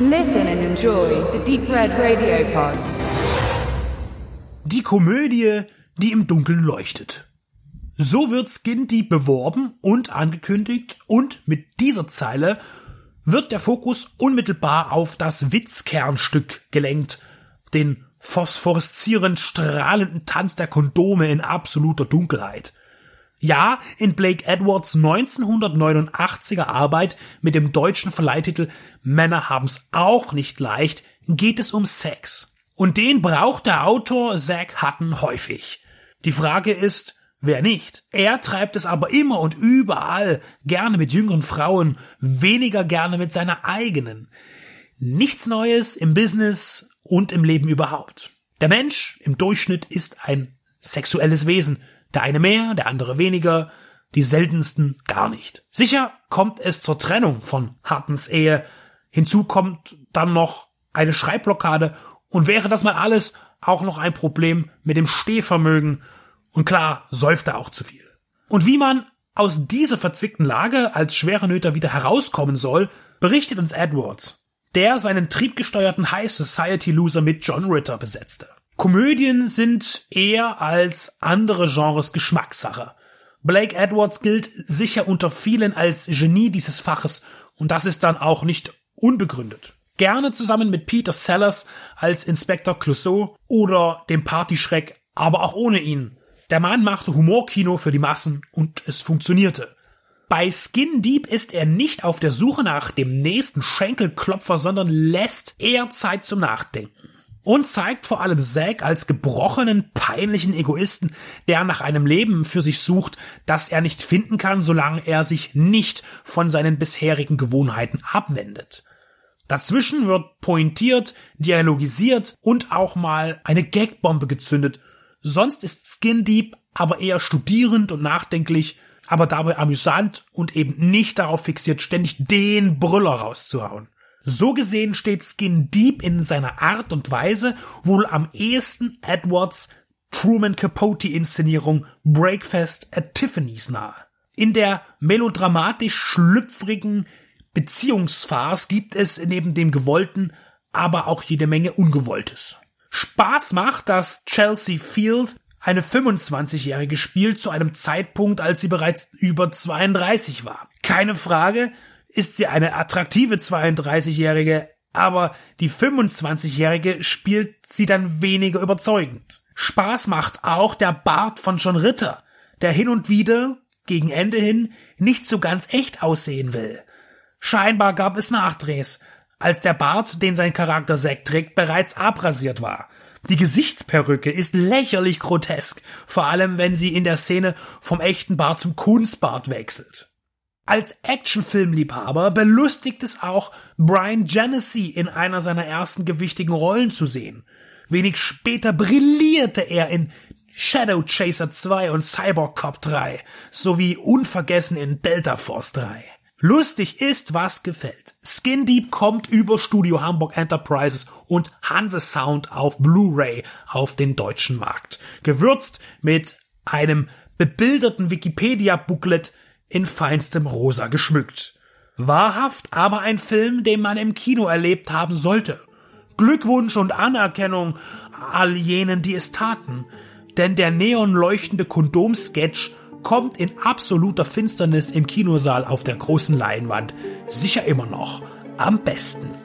Listen and enjoy the Deep Red Radio Pod. Die Komödie, die im Dunkeln leuchtet. So wird Skin Deep beworben und angekündigt und mit dieser Zeile wird der Fokus unmittelbar auf das Witzkernstück gelenkt, den phosphoreszierend strahlenden Tanz der Kondome in absoluter Dunkelheit. Ja, in Blake Edwards 1989er Arbeit mit dem deutschen Verleihtitel Männer haben's auch nicht leicht geht es um Sex. Und den braucht der Autor Zack Hutton häufig. Die Frage ist, wer nicht? Er treibt es aber immer und überall, gerne mit jüngeren Frauen, weniger gerne mit seiner eigenen. Nichts Neues im Business und im Leben überhaupt. Der Mensch im Durchschnitt ist ein sexuelles Wesen, der eine mehr, der andere weniger, die seltensten gar nicht. Sicher kommt es zur Trennung von Hartens Ehe. Hinzu kommt dann noch eine Schreibblockade und wäre das mal alles auch noch ein Problem mit dem Stehvermögen. Und klar, säuft er auch zu viel. Und wie man aus dieser verzwickten Lage als schwere Nöter wieder herauskommen soll, berichtet uns Edwards, der seinen triebgesteuerten High Society Loser mit John Ritter besetzte. Komödien sind eher als andere Genres Geschmackssache. Blake Edwards gilt sicher unter vielen als Genie dieses Faches und das ist dann auch nicht unbegründet. Gerne zusammen mit Peter Sellers als Inspektor Clouseau oder dem Partyschreck, aber auch ohne ihn. Der Mann machte Humorkino für die Massen und es funktionierte. Bei Skin Deep ist er nicht auf der Suche nach dem nächsten Schenkelklopfer, sondern lässt eher Zeit zum Nachdenken und zeigt vor allem Zack als gebrochenen, peinlichen Egoisten, der nach einem Leben für sich sucht, das er nicht finden kann, solange er sich nicht von seinen bisherigen Gewohnheiten abwendet. Dazwischen wird pointiert, dialogisiert und auch mal eine Gagbombe gezündet. Sonst ist Skin Deep aber eher studierend und nachdenklich, aber dabei amüsant und eben nicht darauf fixiert, ständig den Brüller rauszuhauen. So gesehen steht Skin Deep in seiner Art und Weise wohl am ehesten Edwards Truman Capote Inszenierung Breakfast at Tiffany's nahe. In der melodramatisch schlüpfrigen Beziehungsphase gibt es neben dem Gewollten aber auch jede Menge Ungewolltes. Spaß macht, dass Chelsea Field eine 25-Jährige spielt zu einem Zeitpunkt, als sie bereits über 32 war. Keine Frage, ist sie eine attraktive 32-Jährige, aber die 25-Jährige spielt sie dann weniger überzeugend. Spaß macht auch der Bart von John Ritter, der hin und wieder, gegen Ende hin, nicht so ganz echt aussehen will. Scheinbar gab es Nachdrehs, als der Bart, den sein Charakter Zack trägt, bereits abrasiert war. Die Gesichtsperücke ist lächerlich grotesk, vor allem wenn sie in der Szene vom echten Bart zum Kunstbart wechselt. Als Actionfilmliebhaber belustigt es auch, Brian Genesee in einer seiner ersten gewichtigen Rollen zu sehen. Wenig später brillierte er in Shadow Chaser 2 und Cyborg Cop 3 sowie unvergessen in Delta Force 3. Lustig ist, was gefällt. Skin Deep kommt über Studio Hamburg Enterprises und Hanse Sound auf Blu-ray auf den deutschen Markt. Gewürzt mit einem bebilderten Wikipedia-Booklet in feinstem Rosa geschmückt. Wahrhaft aber ein Film, den man im Kino erlebt haben sollte. Glückwunsch und Anerkennung all jenen, die es taten. Denn der neonleuchtende Kondomsketch kommt in absoluter Finsternis im Kinosaal auf der großen Leinwand sicher immer noch am besten.